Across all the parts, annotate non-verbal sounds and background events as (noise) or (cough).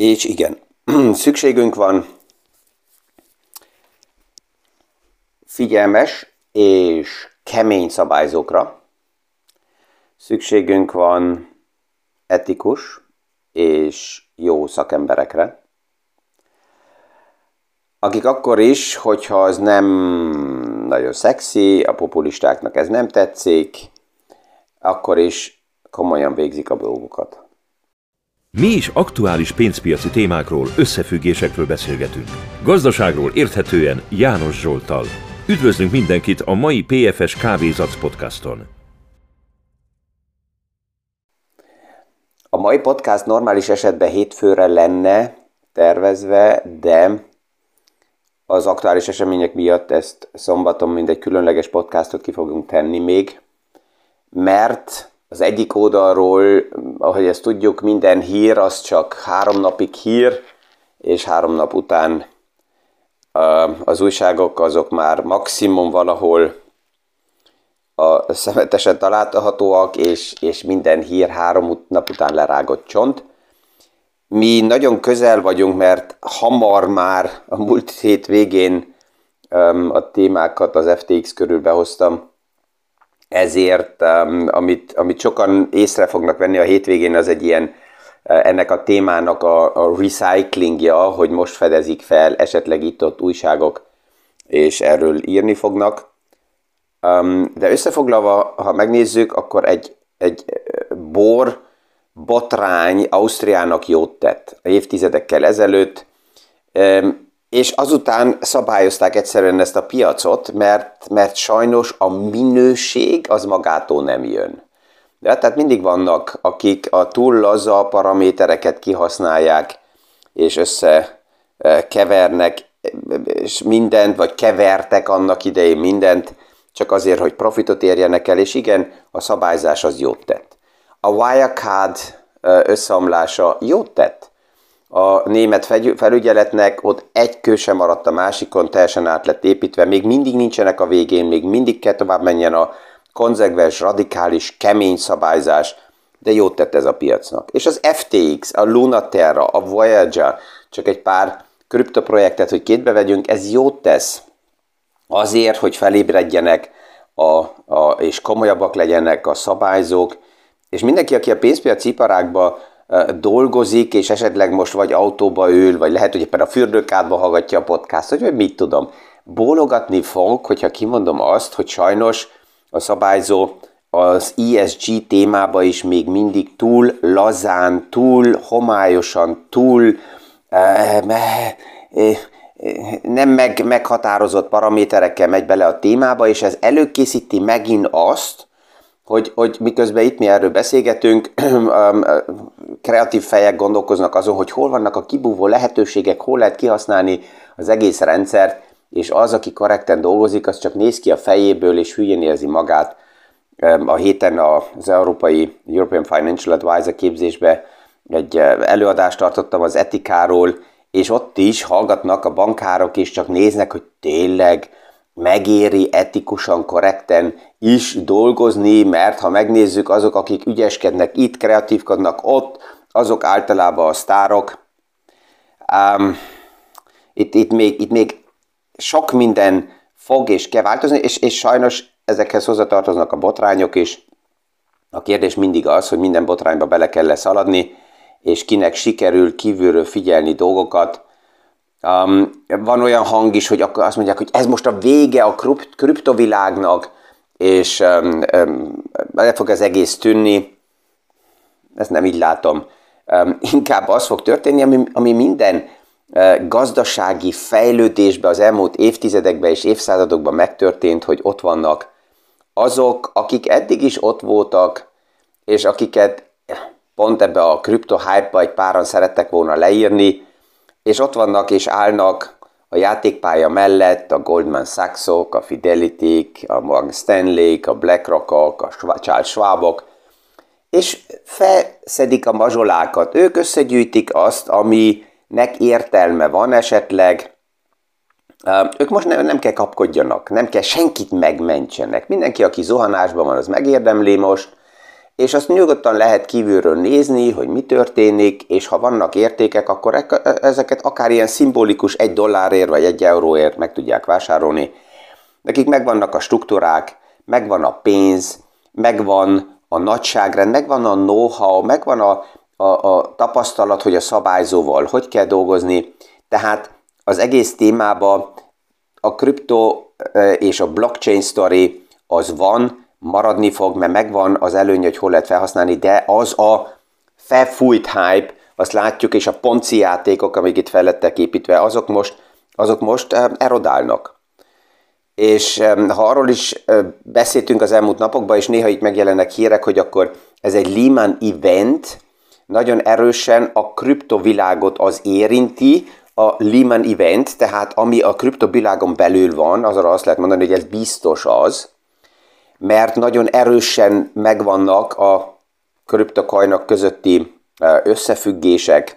És igen, (clears throat) szükségünk van figyelmes és kemény szabályzókra, szükségünk van etikus és jó szakemberekre, akik akkor is, hogyha az nem nagyon szexi, a populistáknak ez nem tetszik, akkor is komolyan végzik a dolgokat. Mi is aktuális pénzpiaci témákról, összefüggésekről beszélgetünk. Gazdaságról érthetően János Zsoltal. Üdvözlünk mindenkit a mai PFS Kávézac podcaston. A mai podcast normális esetben hétfőre lenne tervezve, de az aktuális események miatt ezt szombaton mindegy különleges podcastot ki fogunk tenni még, mert az egyik oldalról, ahogy ezt tudjuk, minden hír az csak három napig hír, és három nap után az újságok azok már maximum valahol a szemetesen találhatóak, és, és minden hír három nap után lerágott csont. Mi nagyon közel vagyunk, mert hamar már a múlt hét végén a témákat az FTX körül behoztam, ezért amit, amit sokan észre fognak venni a hétvégén, az egy ilyen ennek a témának a, a recyclingja, hogy most fedezik fel esetleg itt-ott újságok, és erről írni fognak. De összefoglalva, ha megnézzük, akkor egy, egy bor botrány Ausztriának jót tett évtizedekkel ezelőtt, és azután szabályozták egyszerűen ezt a piacot, mert, mert sajnos a minőség az magától nem jön. De tehát mindig vannak, akik a túl laza paramétereket kihasználják, és összekevernek és mindent, vagy kevertek annak idején mindent, csak azért, hogy profitot érjenek el, és igen, a szabályzás az jót tett. A Wirecard összeomlása jót tett. A német felügyeletnek ott egy kő sem maradt a másikon, teljesen át lett építve, még mindig nincsenek a végén, még mindig kell tovább menjen a konzekvens, radikális, kemény szabályzás, de jót tett ez a piacnak. És az FTX, a Lunaterra, a Voyager, csak egy pár kriptoprojektet, hogy kétbe vegyünk, ez jót tesz azért, hogy felébredjenek a, a, és komolyabbak legyenek a szabályzók, és mindenki, aki a pénzpiaci iparágba dolgozik, és esetleg most vagy autóba ül, vagy lehet, hogy éppen a fürdőkádba hallgatja a podcastot, vagy mit tudom, bólogatni fog, hogyha kimondom azt, hogy sajnos a szabályzó az ESG témába is még mindig túl lazán, túl homályosan, túl eh, eh, nem meg, meghatározott paraméterekkel megy bele a témába, és ez előkészíti megint azt, hogy, hogy miközben itt mi erről beszélgetünk, (clears throat) um, kreatív fejek gondolkoznak azon, hogy hol vannak a kibúvó lehetőségek, hol lehet kihasználni az egész rendszert, és az, aki korrekten dolgozik, az csak néz ki a fejéből, és hülyén érzi magát. A héten az Európai European Financial Advisor képzésbe egy előadást tartottam az etikáról, és ott is hallgatnak a bankárok, és csak néznek, hogy tényleg megéri etikusan, korrekten is dolgozni, mert ha megnézzük azok, akik ügyeskednek itt, kreatívkodnak ott, azok általában a sztárok. Um, itt, itt, még, itt még sok minden fog és kell változni, és, és sajnos ezekhez hozzatartoznak a botrányok is. A kérdés mindig az, hogy minden botrányba bele kell szaladni, és kinek sikerül kívülről figyelni dolgokat. Um, van olyan hang is, hogy azt mondják, hogy ez most a vége a kriptovilágnak, és um, um, le fog az egész tűnni. Ezt nem így látom. Um, inkább az fog történni, ami, ami minden gazdasági fejlődésben az elmúlt évtizedekben és évszázadokban megtörtént, hogy ott vannak azok, akik eddig is ott voltak, és akiket pont ebbe a kripto hype egy páran szerettek volna leírni, és ott vannak és állnak a játékpálya mellett a Goldman Sachsok, a fidelity a Morgan stanley a BlackRockok, a Charles Schwabok, és felszedik a mazsolákat. Ők összegyűjtik azt, ami nek értelme van esetleg, ők most nem, nem kell kapkodjanak, nem kell senkit megmentsenek. Mindenki, aki zuhanásban van, az megérdemli most, és azt nyugodtan lehet kívülről nézni, hogy mi történik, és ha vannak értékek, akkor e- ezeket akár ilyen szimbolikus egy dollárért vagy egy euróért meg tudják vásárolni. Nekik megvannak a struktúrák, megvan a pénz, megvan a nagyságrend, megvan a know-how, megvan a, a, a tapasztalat, hogy a szabályzóval hogy kell dolgozni. Tehát az egész témában a kripto és a blockchain story az van, maradni fog, mert megvan az előny, hogy hol lehet felhasználni, de az a felfújt hype, azt látjuk, és a ponci játékok, amik itt fel építve, azok most, azok most erodálnak. És ha arról is beszéltünk az elmúlt napokban, és néha itt megjelennek hírek, hogy akkor ez egy Lehman event, nagyon erősen a kriptovilágot az érinti, a Lehman event, tehát ami a kriptovilágon belül van, azra azt lehet mondani, hogy ez biztos az, mert nagyon erősen megvannak a kriptokajnak közötti összefüggések.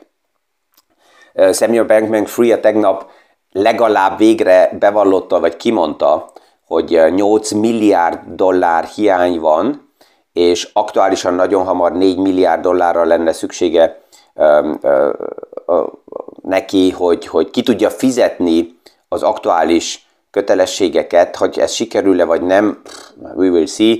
Samuel Bankman-Fried tegnap legalább végre bevallotta, vagy kimondta, hogy 8 milliárd dollár hiány van, és aktuálisan nagyon hamar 4 milliárd dollárra lenne szüksége neki, hogy, hogy ki tudja fizetni az aktuális kötelességeket, hogy ez sikerül-e vagy nem, we will see,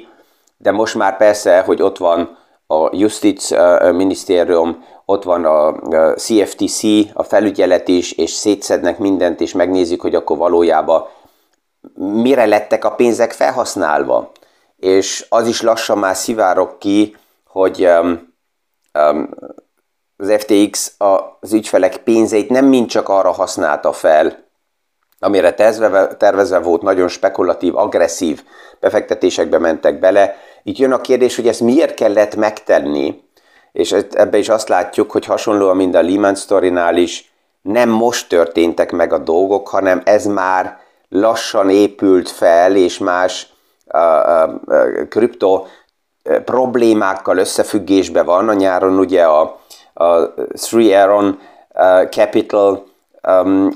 de most már persze, hogy ott van a Justice Minisztérium, ott van a CFTC, a felügyelet is, és szétszednek mindent, és megnézik, hogy akkor valójában mire lettek a pénzek felhasználva. És az is lassan már szivárok ki, hogy um, um, az FTX az ügyfelek pénzeit nem mind csak arra használta fel, amire tervezve, volt, nagyon spekulatív, agresszív befektetésekbe mentek bele. Itt jön a kérdés, hogy ezt miért kellett megtenni, és ebbe is azt látjuk, hogy hasonlóan, mint a Lehman Story-nál is, nem most történtek meg a dolgok, hanem ez már lassan épült fel, és más uh, uh, kripto problémákkal összefüggésben van. A nyáron ugye a, a Three Aaron uh, Capital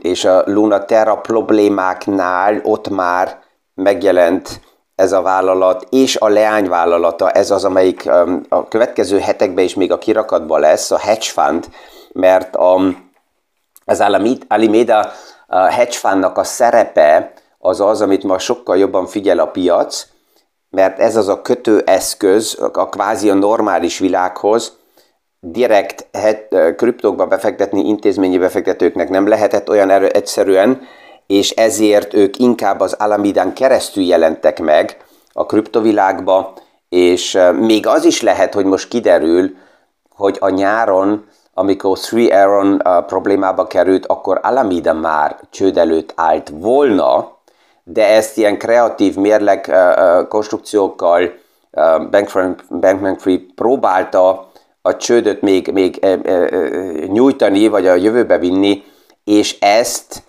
és a Luna Terra problémáknál ott már megjelent ez a vállalat, és a leányvállalata, ez az, amelyik a következő hetekben is még a kirakatban lesz, a hedge fund, mert a, az Alameda hedge fundnak a szerepe az az, amit ma sokkal jobban figyel a piac, mert ez az a kötőeszköz a kvázi a normális világhoz, direkt kriptókba befektetni intézményi befektetőknek nem lehetett olyan erő, egyszerűen, és ezért ők inkább az Alamidán keresztül jelentek meg a kriptovilágba, és még az is lehet, hogy most kiderül, hogy a nyáron, amikor Three Aaron problémába került, akkor Alameda már csőd előtt állt volna, de ezt ilyen kreatív mérleg konstrukciókkal Bankman-Fried próbálta a csődöt még, még e, e, nyújtani, vagy a jövőbe vinni, és ezt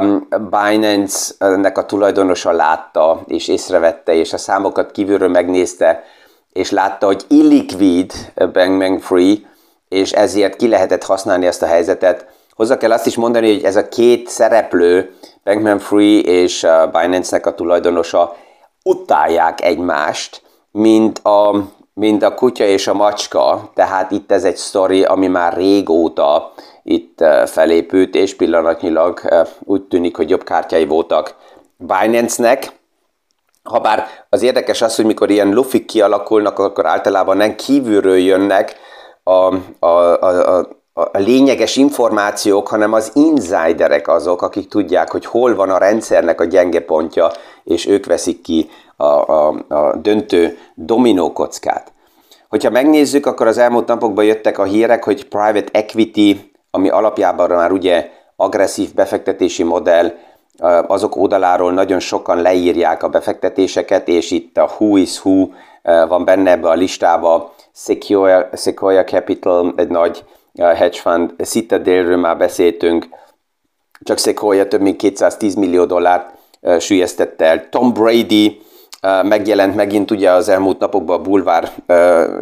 um, Binance-nek a tulajdonosa látta, és észrevette, és a számokat kívülről megnézte, és látta, hogy illikvid Bang Free, és ezért ki lehetett használni ezt a helyzetet. Hozzá kell azt is mondani, hogy ez a két szereplő, Bankman Free és Binance-nek a tulajdonosa utálják egymást, mint a mint a kutya és a macska, tehát itt ez egy sztori, ami már régóta itt felépült, és pillanatnyilag úgy tűnik, hogy jobb kártyái voltak Binance-nek, Habár az érdekes az, hogy mikor ilyen lufik kialakulnak, akkor általában nem kívülről jönnek a, a, a, a, a lényeges információk, hanem az insiderek azok, akik tudják, hogy hol van a rendszernek a gyenge pontja, és ők veszik ki a, a, a döntő dominókockát. Hogyha megnézzük, akkor az elmúlt napokban jöttek a hírek, hogy private equity, ami alapjában már ugye agresszív befektetési modell, azok oldaláról nagyon sokan leírják a befektetéseket, és itt a who is who van benne ebbe a listába, Sequoia, Sequoia Capital, egy nagy hedge fund, Citadelről már beszéltünk, csak Sequoia több mint 210 millió dollárt sülyeztett el. Tom Brady megjelent megint ugye az elmúlt napokban a bulvár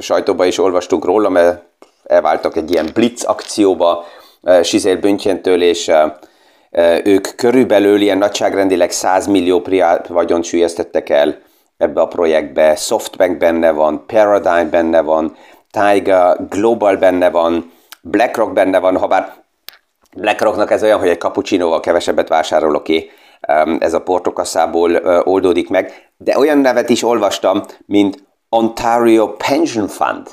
sajtóba is olvastunk róla, mert elváltak egy ilyen blitz akcióba Sizél Böntyentől, és ők körülbelül ilyen nagyságrendileg 100 millió priát vagyont sülyeztettek el ebbe a projektbe, Softbank benne van, Paradigm benne van, Tiger, Global benne van, BlackRock benne van, ha bár BlackRocknak ez olyan, hogy egy cappuccinoval kevesebbet vásárolok ki, ez a portokasszából oldódik meg, de olyan nevet is olvastam, mint Ontario Pension Fund.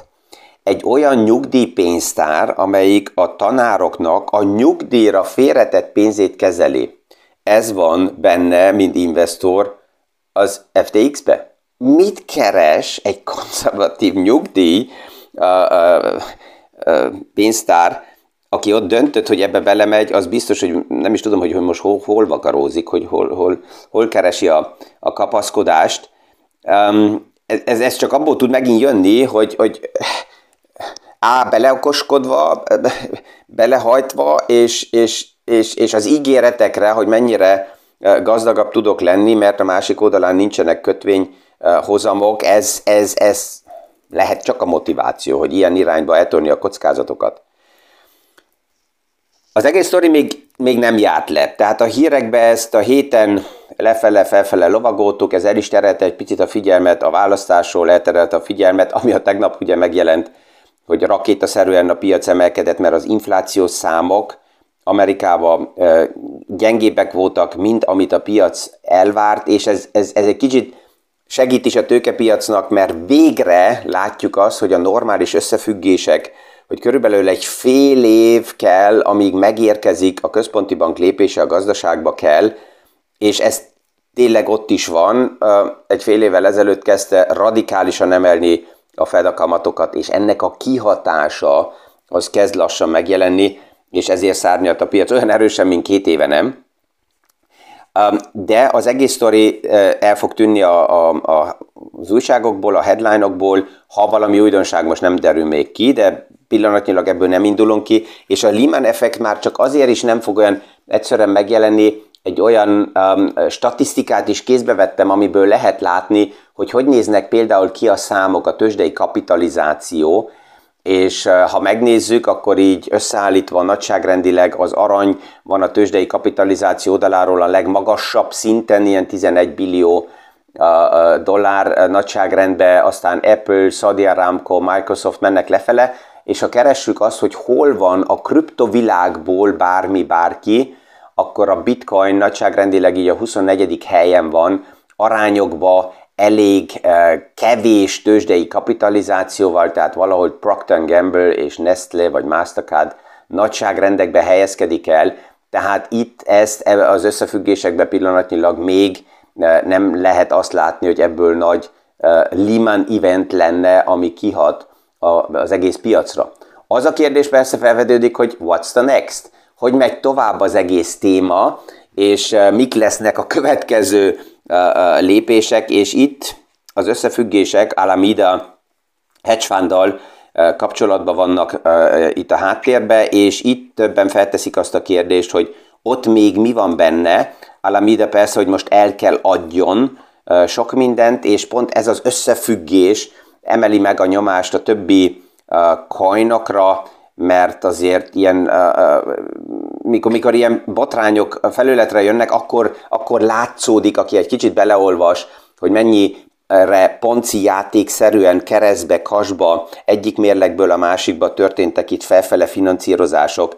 Egy olyan nyugdíjpénztár, amelyik a tanároknak a nyugdíjra félretett pénzét kezeli. Ez van benne, mint investor, az FTX-be. Mit keres egy konzervatív nyugdíj uh, uh, uh, pénztár, aki ott döntött, hogy ebbe belemegy, az biztos, hogy nem is tudom, hogy most hol, hol vakarózik, hogy hol, hol, hol keresi a, a kapaszkodást. Um, ez, ez csak abból tud megint jönni, hogy, hogy á, beleokoskodva, belehajtva, és, és, és, és az ígéretekre, hogy mennyire gazdagabb tudok lenni, mert a másik oldalán nincsenek kötvényhozamok, ez, ez, ez lehet csak a motiváció, hogy ilyen irányba eltörni a kockázatokat. Az egész sztori még, még nem járt le. Tehát a hírekbe ezt a héten lefele-felfele lovagoltuk, ez el is terelte egy picit a figyelmet, a választásról elterelte a figyelmet, ami a tegnap ugye megjelent, hogy rakétaszerűen a piac emelkedett, mert az inflációs számok Amerikában gyengébbek voltak, mint amit a piac elvárt, és ez, ez, ez egy kicsit segít is a tőkepiacnak, mert végre látjuk azt, hogy a normális összefüggések hogy körülbelül egy fél év kell, amíg megérkezik a központi bank lépése a gazdaságba kell, és ez tényleg ott is van. Egy fél évvel ezelőtt kezdte radikálisan emelni a Fed a kamatokat, és ennek a kihatása az kezd lassan megjelenni, és ezért szárnyalt a piac olyan erősen, mint két éve nem. De az egész sztori el fog tűnni a, a, a, az újságokból, a headline-okból, ha valami újdonság most nem derül még ki, de pillanatnyilag ebből nem indulunk ki, és a Lehman effekt már csak azért is nem fog olyan egyszerűen megjelenni, egy olyan um, statisztikát is kézbe vettem, amiből lehet látni, hogy hogy néznek például ki a számok, a tőzsdei kapitalizáció, és uh, ha megnézzük, akkor így összeállítva nagyságrendileg az arany van a tőzsdei kapitalizáció oldaláról a legmagasabb szinten, ilyen 11 billió uh, uh, dollár nagyságrendbe, aztán Apple, Saudi Aramco, Microsoft mennek lefele, és ha keressük azt, hogy hol van a kriptovilágból bármi, bárki, akkor a bitcoin nagyságrendileg így a 24. helyen van, arányokba elég uh, kevés tőzsdei kapitalizációval, tehát valahol Procter Gamble és Nestlé vagy Mastercard nagyságrendekbe helyezkedik el, tehát itt ezt az összefüggésekbe pillanatnyilag még nem lehet azt látni, hogy ebből nagy Lehman event lenne, ami kihat az egész piacra. Az a kérdés persze felvedődik, hogy what's the next? Hogy megy tovább az egész téma, és mik lesznek a következő lépések, és itt az összefüggések Alameda hedge funddal kapcsolatban vannak itt a háttérbe, és itt többen felteszik azt a kérdést, hogy ott még mi van benne. Alameda persze, hogy most el kell adjon sok mindent, és pont ez az összefüggés emeli meg a nyomást a többi coinokra, mert azért ilyen, mikor, mikor ilyen botrányok felületre jönnek, akkor, akkor látszódik, aki egy kicsit beleolvas, hogy mennyi re ponci játékszerűen keresztbe, kasba, egyik mérlegből a másikba történtek itt felfele finanszírozások,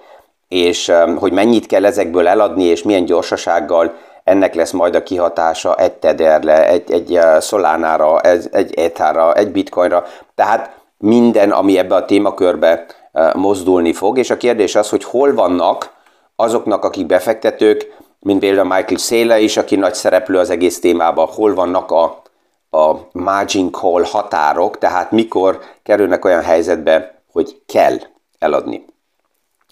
és hogy mennyit kell ezekből eladni, és milyen gyorsasággal, ennek lesz majd a kihatása egy Tederre, egy, egy Solánára, egy, egy egy Bitcoinra, tehát minden, ami ebbe a témakörbe mozdulni fog, és a kérdés az, hogy hol vannak azoknak, akik befektetők, mint például Michael Saylor is, aki nagy szereplő az egész témában, hol vannak a, a margin call határok, tehát mikor kerülnek olyan helyzetbe, hogy kell eladni.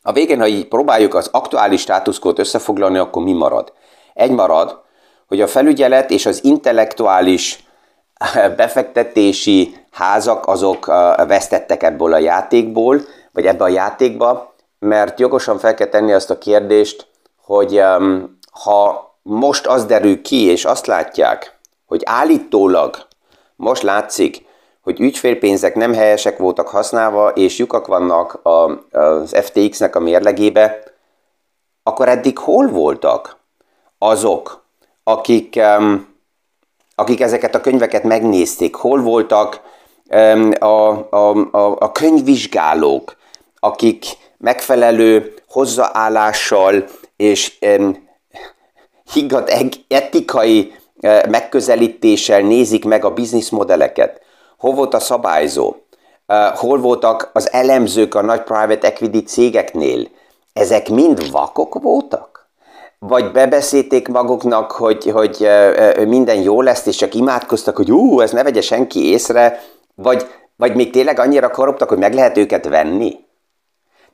A végén, ha így próbáljuk az aktuális státuszkót összefoglalni, akkor mi marad? Egy marad, hogy a felügyelet és az intellektuális befektetési házak azok vesztettek ebből a játékból, vagy ebbe a játékba, mert jogosan fel kell tenni azt a kérdést, hogy ha most az derül ki, és azt látják, hogy állítólag most látszik, hogy ügyfélpénzek nem helyesek voltak használva, és lyukak vannak az FTX-nek a mérlegébe, akkor eddig hol voltak azok, akik akik ezeket a könyveket megnézték, hol voltak a, a, a, a könyvvizsgálók, akik megfelelő hozzáállással és higgadt etikai e, megközelítéssel nézik meg a bizniszmodelleket. Hol volt a szabályzó? E, hol voltak az elemzők a nagy private equity cégeknél? Ezek mind vakok voltak? Vagy bebeszélték maguknak, hogy, hogy e, minden jó lesz, és csak imádkoztak, hogy ú, ez ne vegye senki észre, vagy, vagy még tényleg annyira korruptak, hogy meg lehet őket venni?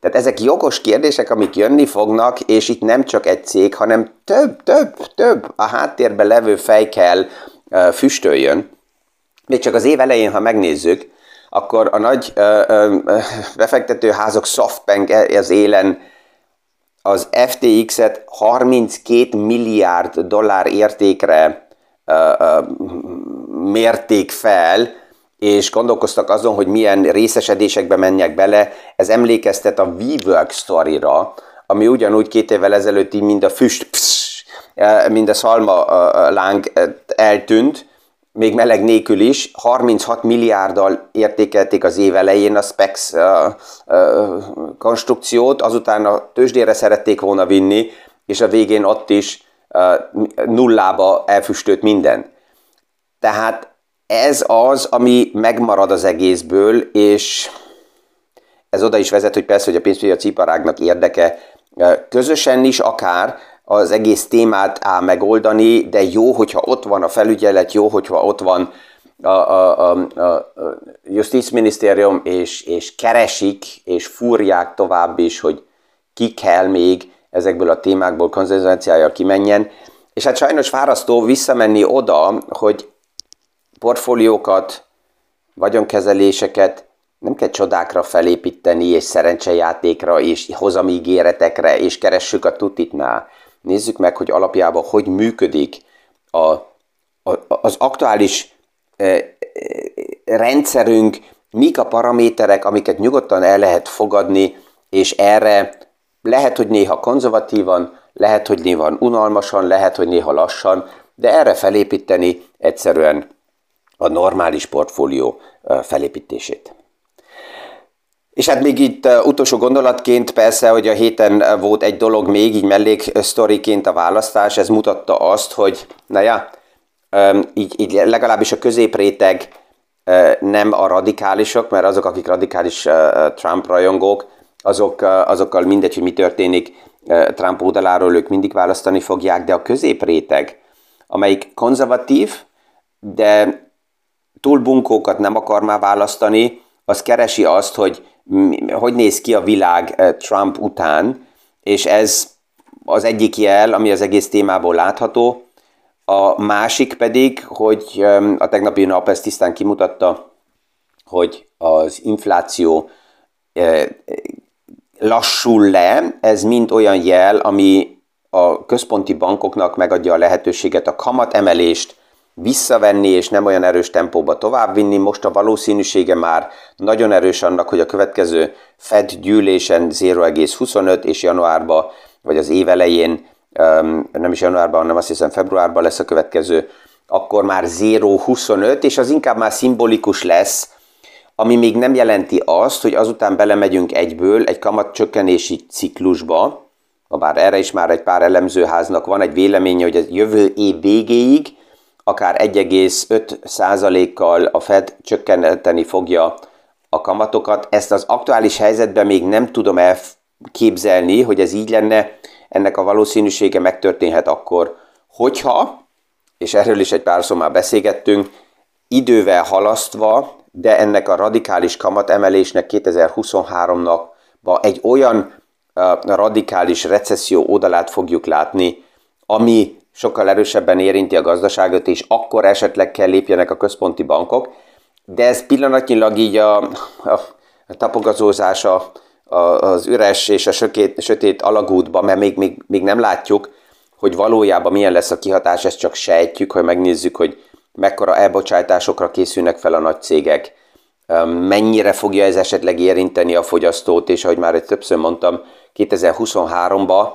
Tehát ezek jogos kérdések, amik jönni fognak, és itt nem csak egy cég, hanem több, több, több a háttérben levő fej kell füstöljön. Még csak az év elején, ha megnézzük, akkor a nagy uh, uh, befektetőházak Softbank az élen az FTX-et 32 milliárd dollár értékre uh, uh, mérték fel, és gondolkoztak azon, hogy milyen részesedésekbe menjek bele. Ez emlékeztet a WeWork sztorira, ami ugyanúgy két évvel ezelőtt így mind a füst, psz, mind a szalma láng eltűnt, még meleg nélkül is, 36 milliárddal értékelték az év elején a Specs konstrukciót, azután a tőzsdére szerették volna vinni, és a végén ott is nullába elfüstölt minden. Tehát ez az, ami megmarad az egészből, és ez oda is vezet, hogy persze, hogy a pénzpiaci iparágnak érdeke közösen is akár az egész témát á megoldani, de jó, hogyha ott van a felügyelet, jó, hogyha ott van a, a, a, a Justizminisztérium, és, és keresik, és fúrják tovább is, hogy ki kell még ezekből a témákból konzenzuációja kimenjen. És hát sajnos fárasztó visszamenni oda, hogy portfóliókat, vagyonkezeléseket nem kell csodákra felépíteni, és szerencsejátékra, és hozamígéretekre, és keressük a tutitnál. Nézzük meg, hogy alapjában hogy működik a, a, az aktuális e, e, rendszerünk, mik a paraméterek, amiket nyugodtan el lehet fogadni, és erre lehet, hogy néha konzervatívan, lehet, hogy néha unalmasan, lehet, hogy néha lassan, de erre felépíteni egyszerűen a normális portfólió felépítését. És hát még itt utolsó gondolatként persze, hogy a héten volt egy dolog még, így mellék sztoriként a választás, ez mutatta azt, hogy na ja, így, így legalábbis a középréteg nem a radikálisok, mert azok, akik radikális Trump rajongók, azok, azokkal mindegy, hogy mi történik Trump oldaláról, ők mindig választani fogják, de a középréteg, amelyik konzervatív, de túl bunkókat nem akar már választani, az keresi azt, hogy hogy néz ki a világ eh, Trump után, és ez az egyik jel, ami az egész témából látható. A másik pedig, hogy a tegnapi nap ezt tisztán kimutatta, hogy az infláció eh, lassul le, ez mind olyan jel, ami a központi bankoknak megadja a lehetőséget a kamat emelést visszavenni és nem olyan erős tempóba továbbvinni. Most a valószínűsége már nagyon erős annak, hogy a következő Fed gyűlésen 0,25 és januárban, vagy az év elején, nem is januárban, hanem azt hiszem februárban lesz a következő, akkor már 0,25, és az inkább már szimbolikus lesz, ami még nem jelenti azt, hogy azután belemegyünk egyből egy kamatcsökkenési ciklusba, bár erre is már egy pár elemzőháznak van egy véleménye, hogy ez jövő év végéig akár 1,5%-kal a Fed csökkenteni fogja a kamatokat. Ezt az aktuális helyzetben még nem tudom elképzelni, hogy ez így lenne. Ennek a valószínűsége megtörténhet akkor, hogyha, és erről is egy pár szó már beszélgettünk, idővel halasztva, de ennek a radikális kamatemelésnek 2023-nak egy olyan radikális recesszió oldalát fogjuk látni, ami sokkal erősebben érinti a gazdaságot, és akkor esetleg kell lépjenek a központi bankok, de ez pillanatnyilag így a, a, a tapogazózás az üres és a sötét, sötét alagútban, mert még, még, még nem látjuk, hogy valójában milyen lesz a kihatás, ezt csak sejtjük, hogy megnézzük, hogy mekkora elbocsátásokra készülnek fel a nagy cégek, mennyire fogja ez esetleg érinteni a fogyasztót, és ahogy már egy többször mondtam, 2023-ban,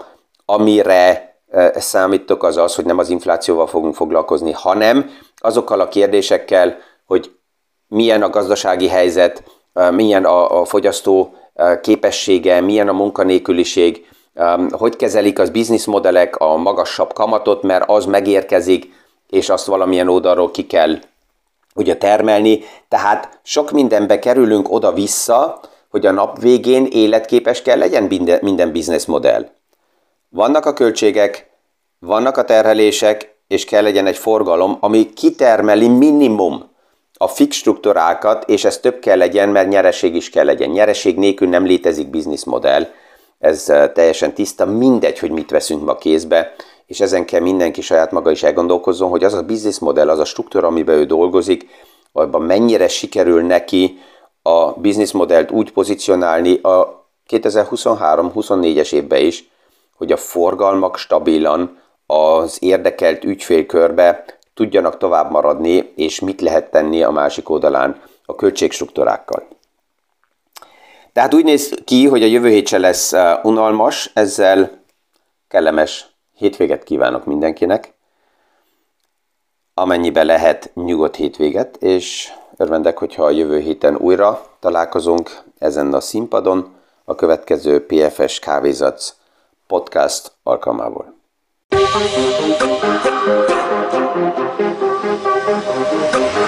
amire számítok, az az, hogy nem az inflációval fogunk foglalkozni, hanem azokkal a kérdésekkel, hogy milyen a gazdasági helyzet, milyen a, a fogyasztó képessége, milyen a munkanélküliség, hogy kezelik az bizniszmodellek a magasabb kamatot, mert az megérkezik, és azt valamilyen oldalról ki kell ugye termelni. Tehát sok mindenbe kerülünk oda-vissza, hogy a nap végén életképes kell legyen minden, minden bizniszmodell. Vannak a költségek, vannak a terhelések, és kell legyen egy forgalom, ami kitermeli minimum a fix struktúrákat, és ez több kell legyen, mert nyereség is kell legyen. Nyereség nélkül nem létezik bizniszmodell. Ez teljesen tiszta, mindegy, hogy mit veszünk ma kézbe, és ezen kell mindenki saját maga is elgondolkozzon, hogy az a bizniszmodell, az a struktúra, amiben ő dolgozik, abban mennyire sikerül neki a bizniszmodellt úgy pozícionálni a 2023-24-es évben is, hogy a forgalmak stabilan az érdekelt ügyfélkörbe tudjanak tovább maradni, és mit lehet tenni a másik oldalán a költségstruktúrákkal. Tehát úgy néz ki, hogy a jövő hét se lesz uh, unalmas, ezzel kellemes hétvéget kívánok mindenkinek, amennyiben lehet nyugodt hétvéget, és örvendek, hogyha a jövő héten újra találkozunk ezen a színpadon a következő PFS Kávézac podcast alkalmából. Thank you.